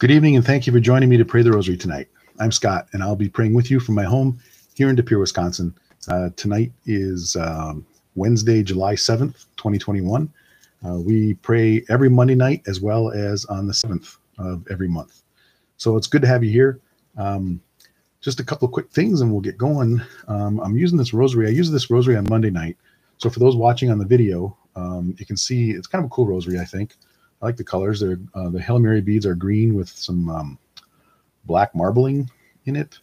Good evening, and thank you for joining me to pray the rosary tonight. I'm Scott, and I'll be praying with you from my home here in De Pere, Wisconsin. Uh, tonight is um, Wednesday, July 7th, 2021. Uh, we pray every Monday night as well as on the 7th of every month. So it's good to have you here. Um, just a couple of quick things and we'll get going. Um, I'm using this rosary. I use this rosary on Monday night. So for those watching on the video, um, you can see it's kind of a cool rosary, I think. I like the colors. They're, uh, the Hail Mary beads are green with some um, black marbling in it.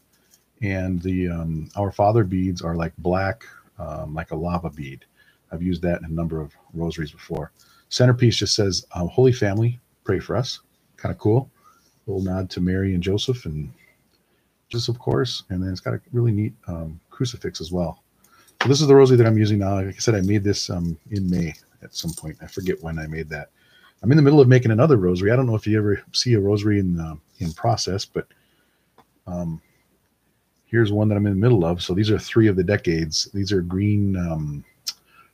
And the um, Our Father beads are like black, um, like a lava bead. I've used that in a number of rosaries before. Centerpiece just says, uh, Holy Family, pray for us. Kind of cool. A little nod to Mary and Joseph and Jesus, of course. And then it's got a really neat um, crucifix as well. So this is the rosary that I'm using now. Like I said, I made this um, in May at some point. I forget when I made that. I'm in the middle of making another rosary. I don't know if you ever see a rosary in uh, in process, but um, here's one that I'm in the middle of. So these are three of the decades. These are green, um,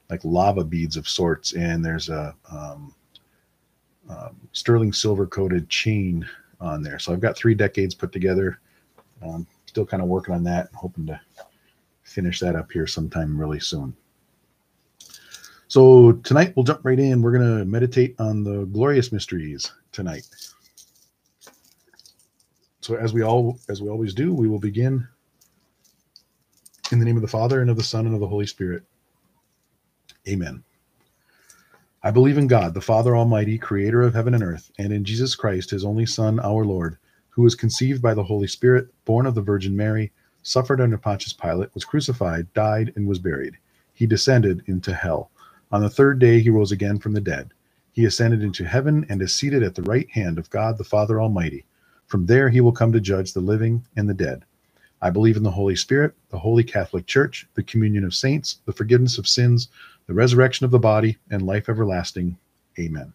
like lava beads of sorts, and there's a um, um, sterling silver coated chain on there. So I've got three decades put together. Um, still kind of working on that, hoping to finish that up here sometime really soon. So tonight we'll jump right in. We're going to meditate on the glorious mysteries tonight. So as we all as we always do, we will begin in the name of the Father and of the Son and of the Holy Spirit. Amen. I believe in God, the Father Almighty, creator of heaven and earth, and in Jesus Christ, his only Son, our Lord, who was conceived by the Holy Spirit, born of the Virgin Mary, suffered under Pontius Pilate, was crucified, died, and was buried. He descended into hell. On the third day he rose again from the dead. He ascended into heaven and is seated at the right hand of God the Father Almighty. From there he will come to judge the living and the dead. I believe in the Holy Spirit, the Holy Catholic Church, the communion of saints, the forgiveness of sins, the resurrection of the body, and life everlasting. Amen.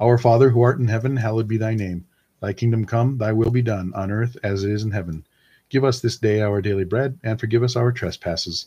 Our Father who art in heaven, hallowed be thy name. Thy kingdom come, thy will be done, on earth as it is in heaven. Give us this day our daily bread, and forgive us our trespasses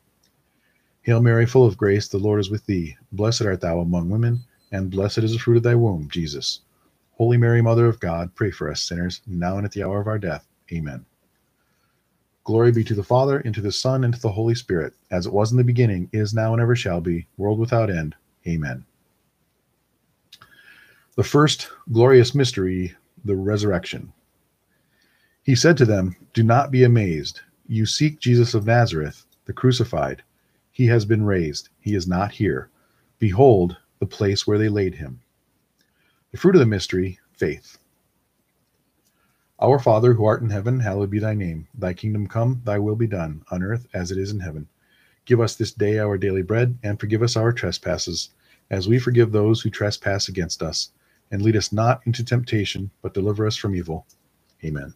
Hail Mary, full of grace, the Lord is with thee. Blessed art thou among women, and blessed is the fruit of thy womb, Jesus. Holy Mary, Mother of God, pray for us sinners, now and at the hour of our death. Amen. Glory be to the Father, and to the Son, and to the Holy Spirit, as it was in the beginning, is now, and ever shall be, world without end. Amen. The first glorious mystery, the resurrection. He said to them, Do not be amazed. You seek Jesus of Nazareth, the crucified. He has been raised. He is not here. Behold the place where they laid him. The fruit of the mystery, faith. Our Father, who art in heaven, hallowed be thy name. Thy kingdom come, thy will be done, on earth as it is in heaven. Give us this day our daily bread, and forgive us our trespasses, as we forgive those who trespass against us. And lead us not into temptation, but deliver us from evil. Amen.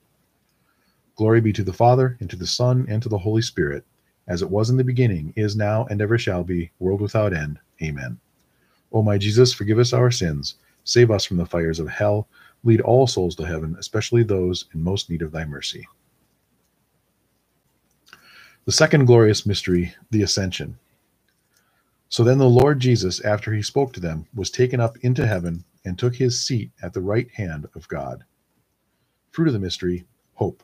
Glory be to the Father, and to the Son, and to the Holy Spirit, as it was in the beginning, is now, and ever shall be, world without end. Amen. O my Jesus, forgive us our sins, save us from the fires of hell, lead all souls to heaven, especially those in most need of thy mercy. The second glorious mystery, the Ascension. So then the Lord Jesus, after he spoke to them, was taken up into heaven and took his seat at the right hand of God. Fruit of the mystery, hope.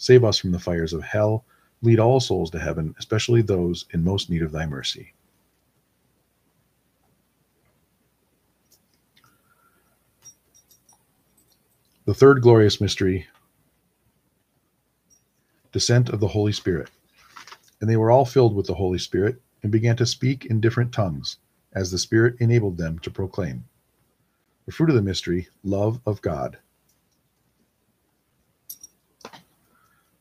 save us from the fires of hell, lead all souls to heaven, especially those in most need of thy mercy. The third glorious mystery descent of the Holy Spirit. And they were all filled with the Holy Spirit and began to speak in different tongues, as the Spirit enabled them to proclaim. The fruit of the mystery, love of God.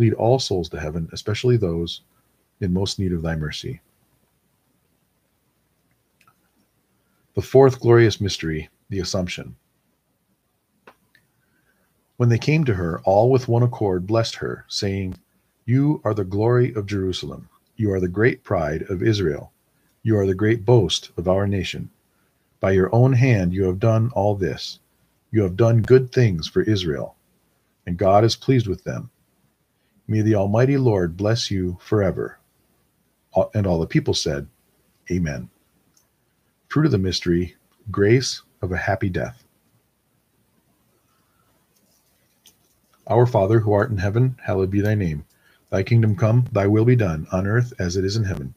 lead all souls to heaven, especially those in most need of thy mercy. The fourth glorious mystery, the Assumption. When they came to her, all with one accord blessed her, saying, You are the glory of Jerusalem. You are the great pride of Israel. You are the great boast of our nation. By your own hand you have done all this. You have done good things for Israel, and God is pleased with them. May the Almighty Lord bless you forever. And all the people said, Amen. Fruit of the mystery, grace of a happy death. Our Father, who art in heaven, hallowed be thy name. Thy kingdom come, thy will be done, on earth as it is in heaven.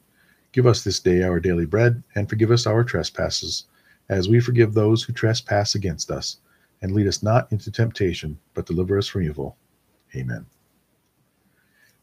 Give us this day our daily bread, and forgive us our trespasses, as we forgive those who trespass against us. And lead us not into temptation, but deliver us from evil. Amen.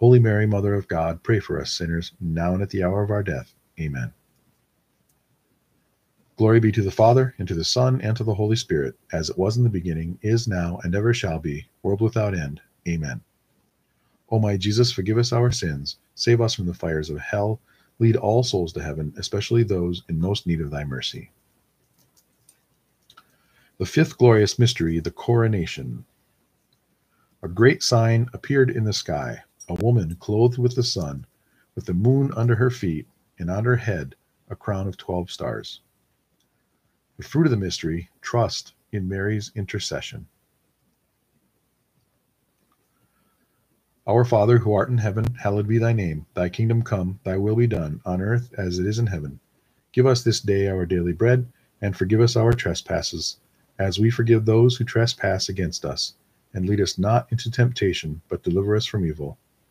Holy Mary, Mother of God, pray for us sinners, now and at the hour of our death. Amen. Glory be to the Father, and to the Son, and to the Holy Spirit, as it was in the beginning, is now, and ever shall be, world without end. Amen. O my Jesus, forgive us our sins, save us from the fires of hell, lead all souls to heaven, especially those in most need of thy mercy. The fifth glorious mystery, the coronation. A great sign appeared in the sky a woman clothed with the sun, with the moon under her feet, and on her head a crown of twelve stars. The fruit of the mystery, trust in Mary's intercession. Our Father, who art in heaven, hallowed be thy name. Thy kingdom come, thy will be done, on earth as it is in heaven. Give us this day our daily bread, and forgive us our trespasses as we forgive those who trespass against us. And lead us not into temptation, but deliver us from evil.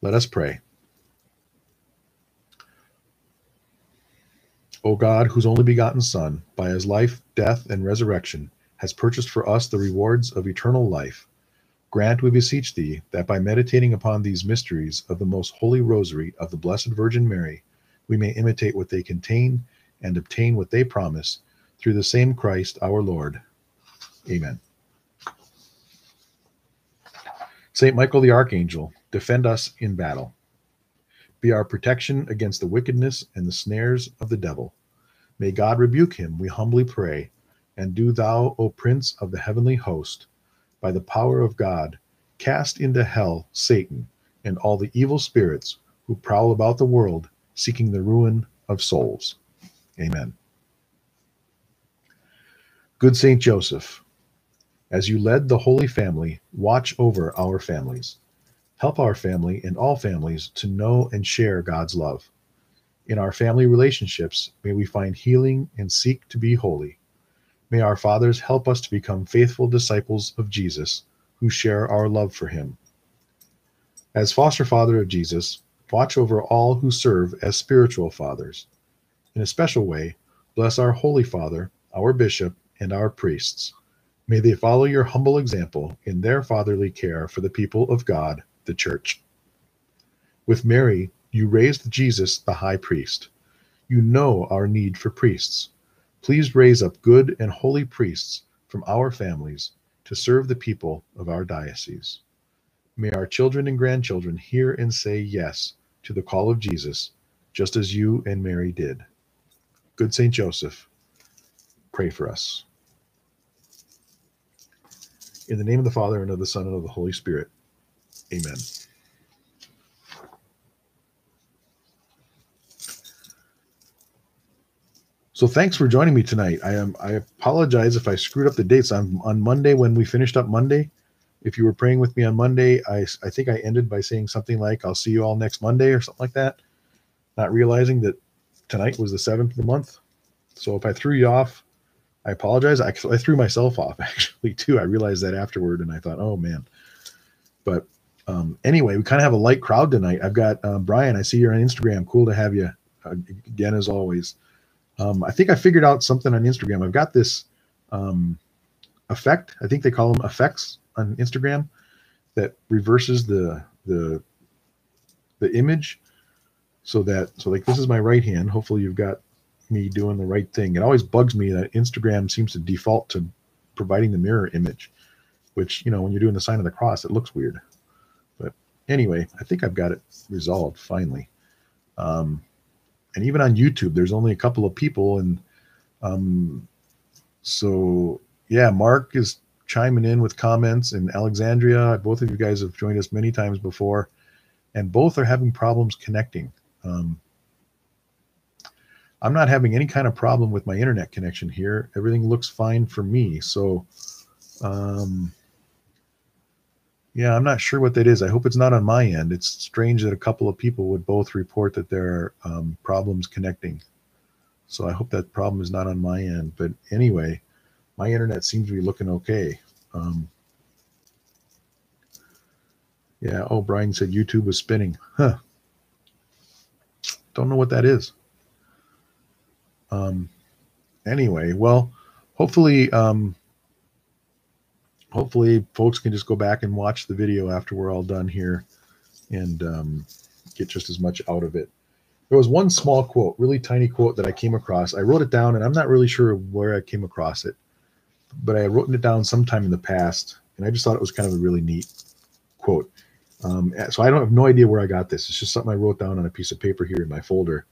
Let us pray. O God, whose only begotten Son, by his life, death, and resurrection, has purchased for us the rewards of eternal life, grant, we beseech thee, that by meditating upon these mysteries of the most holy rosary of the Blessed Virgin Mary, we may imitate what they contain and obtain what they promise through the same Christ our Lord. Amen. Saint Michael the Archangel, defend us in battle. Be our protection against the wickedness and the snares of the devil. May God rebuke him, we humbly pray. And do thou, O Prince of the heavenly host, by the power of God, cast into hell Satan and all the evil spirits who prowl about the world seeking the ruin of souls. Amen. Good Saint Joseph, as you led the Holy Family, watch over our families. Help our family and all families to know and share God's love. In our family relationships, may we find healing and seek to be holy. May our fathers help us to become faithful disciples of Jesus who share our love for him. As foster father of Jesus, watch over all who serve as spiritual fathers. In a special way, bless our Holy Father, our Bishop, and our priests. May they follow your humble example in their fatherly care for the people of God, the church. With Mary, you raised Jesus, the high priest. You know our need for priests. Please raise up good and holy priests from our families to serve the people of our diocese. May our children and grandchildren hear and say yes to the call of Jesus, just as you and Mary did. Good Saint Joseph, pray for us. In the name of the Father, and of the Son, and of the Holy Spirit. Amen. So thanks for joining me tonight. I am I apologize if I screwed up the dates. I'm on Monday when we finished up Monday. If you were praying with me on Monday, I I think I ended by saying something like I'll see you all next Monday or something like that, not realizing that tonight was the 7th of the month. So if I threw you off, I apologize. I, I threw myself off actually too. I realized that afterward, and I thought, oh man. But um, anyway, we kind of have a light crowd tonight. I've got um, Brian. I see you're on Instagram. Cool to have you uh, again as always. Um, I think I figured out something on Instagram. I've got this um, effect. I think they call them effects on Instagram that reverses the the the image so that so like this is my right hand. Hopefully you've got me doing the right thing. It always bugs me that Instagram seems to default to providing the mirror image, which, you know, when you're doing the sign of the cross, it looks weird. Anyway, I think I've got it resolved finally. Um, and even on YouTube, there's only a couple of people. And um, so, yeah, Mark is chiming in with comments, and Alexandria, both of you guys have joined us many times before, and both are having problems connecting. Um, I'm not having any kind of problem with my internet connection here. Everything looks fine for me. So, um, yeah, I'm not sure what that is. I hope it's not on my end. It's strange that a couple of people would both report that there are um, problems connecting. So I hope that problem is not on my end. But anyway, my internet seems to be looking okay. Um, yeah. Oh, Brian said YouTube was spinning. Huh. Don't know what that is. Um, anyway, well, hopefully, um, hopefully, folks can just go back and watch the video after we're all done here, and um, get just as much out of it. There was one small quote, really tiny quote that I came across. I wrote it down, and I'm not really sure where I came across it, but I wrote it down sometime in the past, and I just thought it was kind of a really neat quote. Um, so I don't have no idea where I got this. It's just something I wrote down on a piece of paper here in my folder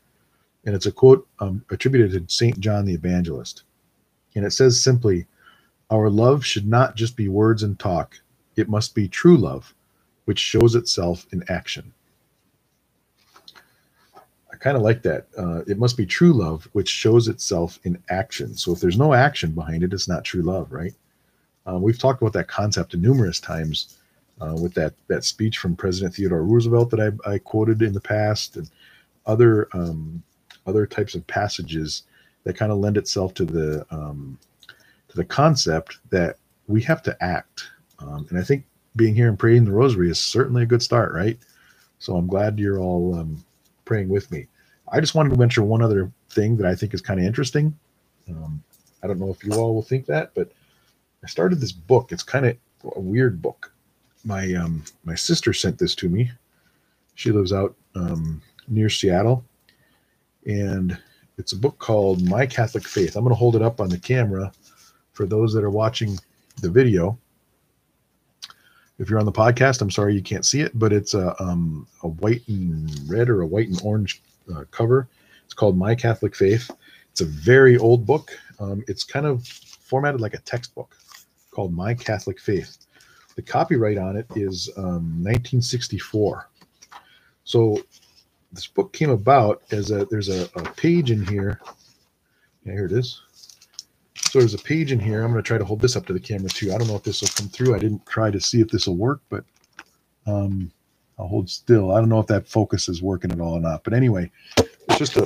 and it's a quote um, attributed to St. John the Evangelist. And it says simply, Our love should not just be words and talk, it must be true love, which shows itself in action. I kind of like that. Uh, it must be true love, which shows itself in action. So if there's no action behind it, it's not true love, right? Uh, we've talked about that concept numerous times uh, with that that speech from President Theodore Roosevelt that I, I quoted in the past, and other um, other types of passages that kind of lend itself to the um, the concept that we have to act. Um, and I think being here and praying the Rosary is certainly a good start, right? So I'm glad you're all um, praying with me. I just wanted to mention one other thing that I think is kind of interesting. Um, I don't know if you all will think that, but I started this book. It's kind of a weird book. My um, my sister sent this to me. She lives out um, near Seattle, and it's a book called My Catholic Faith. I'm going to hold it up on the camera for those that are watching the video. If you're on the podcast, I'm sorry you can't see it, but it's a, um, a white and red or a white and orange uh, cover. It's called My Catholic Faith. It's a very old book. Um, it's kind of formatted like a textbook called My Catholic Faith. The copyright on it is um, 1964. So this book came about as a there's a, a page in here. Yeah, here it is. So there's a page in here. I'm going to try to hold this up to the camera too. I don't know if this will come through. I didn't try to see if this will work, but um, I'll hold still. I don't know if that focus is working at all or not. But anyway, it's just a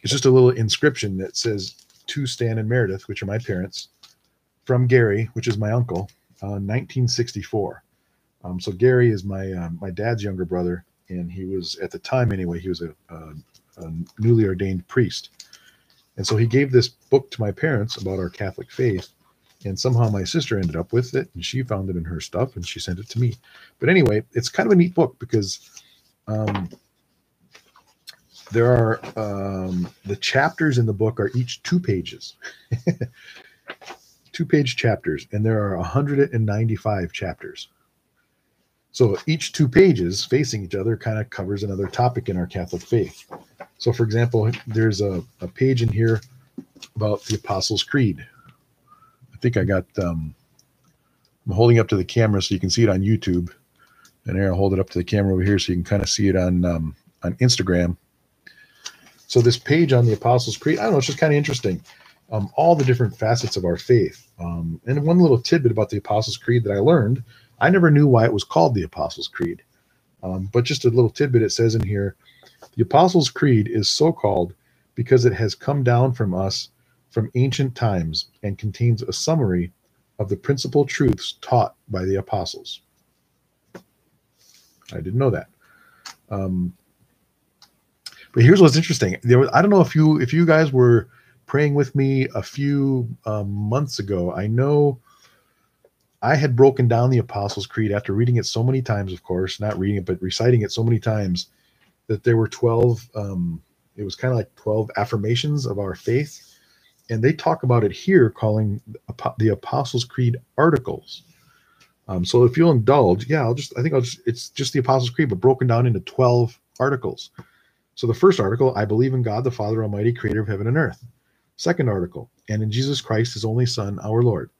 it's just a little inscription that says to Stan and Meredith, which are my parents, from Gary, which is my uncle, uh, 1964. Um, so Gary is my uh, my dad's younger brother, and he was at the time anyway he was a, a, a, newly ordained priest and so he gave this book to my parents about our catholic faith. And somehow my sister ended up with it and she found it in her stuff and she sent it to me. But anyway it's kind of a neat book because um, there are um, the chapters in the book are each two pages. Two page chapters and there are 195 chapters so each two pages facing each other kind of covers another topic in our catholic faith so for example there's a, a page in here about the apostles creed I think I got um, I'm holding up to the camera so you can see it on YouTube. And here I'll hold it up to the camera over here so you can kind of see it on um, on Instagram. So this page on the Apostles' Creed, I don't know, it's just kind of interesting. Um, all the different facets of our faith. Um, and one little tidbit about the Apostles' Creed that I learned, I never knew why it was called the Apostles' Creed. Um, but just a little tidbit it says in here, the Apostles' Creed is so called because it has come down from us from ancient times and contains a summary of the principal truths taught by the apostles. I didn't know that. Um, but here's what's interesting. There was, I don't know if you if you guys were praying with me a few um, months ago. I know I had broken down the Apostles' Creed after reading it so many times. Of course, not reading it, but reciting it so many times that there were twelve. Um, it was kind of like twelve affirmations of our faith and they talk about it here, calling the Apostles' Creed articles. Um, so if you'll indulge, yeah, I'll just I think I'll just it's just the Apostles' Creed, but broken down into twelve articles. So the first article, I believe in God the Father Almighty, Creator of heaven and earth. Second article, and in Jesus Christ, His only Son, our Lord.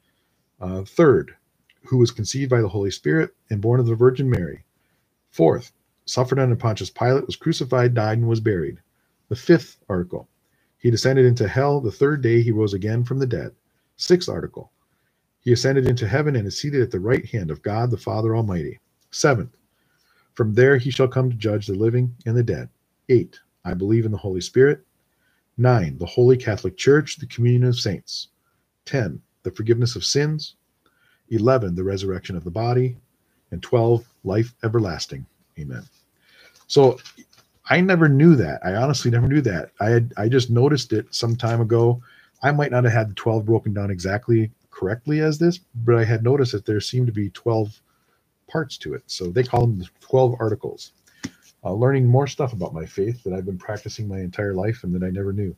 Uh, third, who was conceived by the Holy Spirit and born of the Virgin Mary. Fourth, suffered under Pontius Pilate, was crucified, died, and was buried. The fifth article, he descended into hell. The third day he rose again from the dead. Sixth article. He ascended into heaven and is seated at the right hand of God the Father Almighty. Seventh. From there he shall come to judge the living and the dead. Eight. I believe in the Holy Spirit. Nine. The Holy Catholic Church, the communion of saints. Ten. The forgiveness of sins. Eleven. The resurrection of the body. And twelve. Life everlasting. Amen. So I never knew that. I honestly never knew that. I had I just noticed it some time ago. I might not have had the 12 broken down exactly correctly as this, but I had noticed that there seemed to be 12 parts to it. So they call them the 12 articles. Uh, learning more stuff about my faith that I've been practicing my entire life and that I never knew.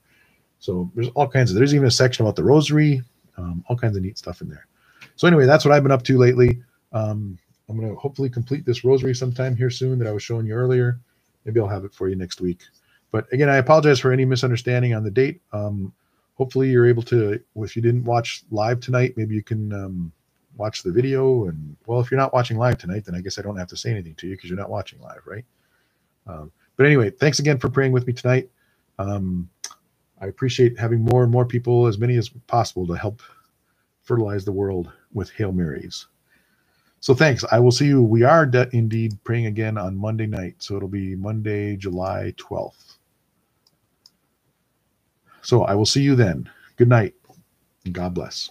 So there's all kinds of there's even a section about the rosary, um, all kinds of neat stuff in there. So anyway, that's what I've been up to lately. Um, I'm going to hopefully complete this rosary sometime here soon that I was showing you earlier. Maybe I'll have it for you next week. But again, I apologize for any misunderstanding on the date. Um, hopefully, you're able to. If you didn't watch live tonight, maybe you can um, watch the video. And well, if you're not watching live tonight, then I guess I don't have to say anything to you because you're not watching live, right? Um, but anyway, thanks again for praying with me tonight. Um, I appreciate having more and more people, as many as possible, to help fertilize the world with Hail Marys. So thanks. I will see you. We are de- indeed praying again on Monday night. So it'll be Monday, July 12th. So I will see you then. Good night God bless.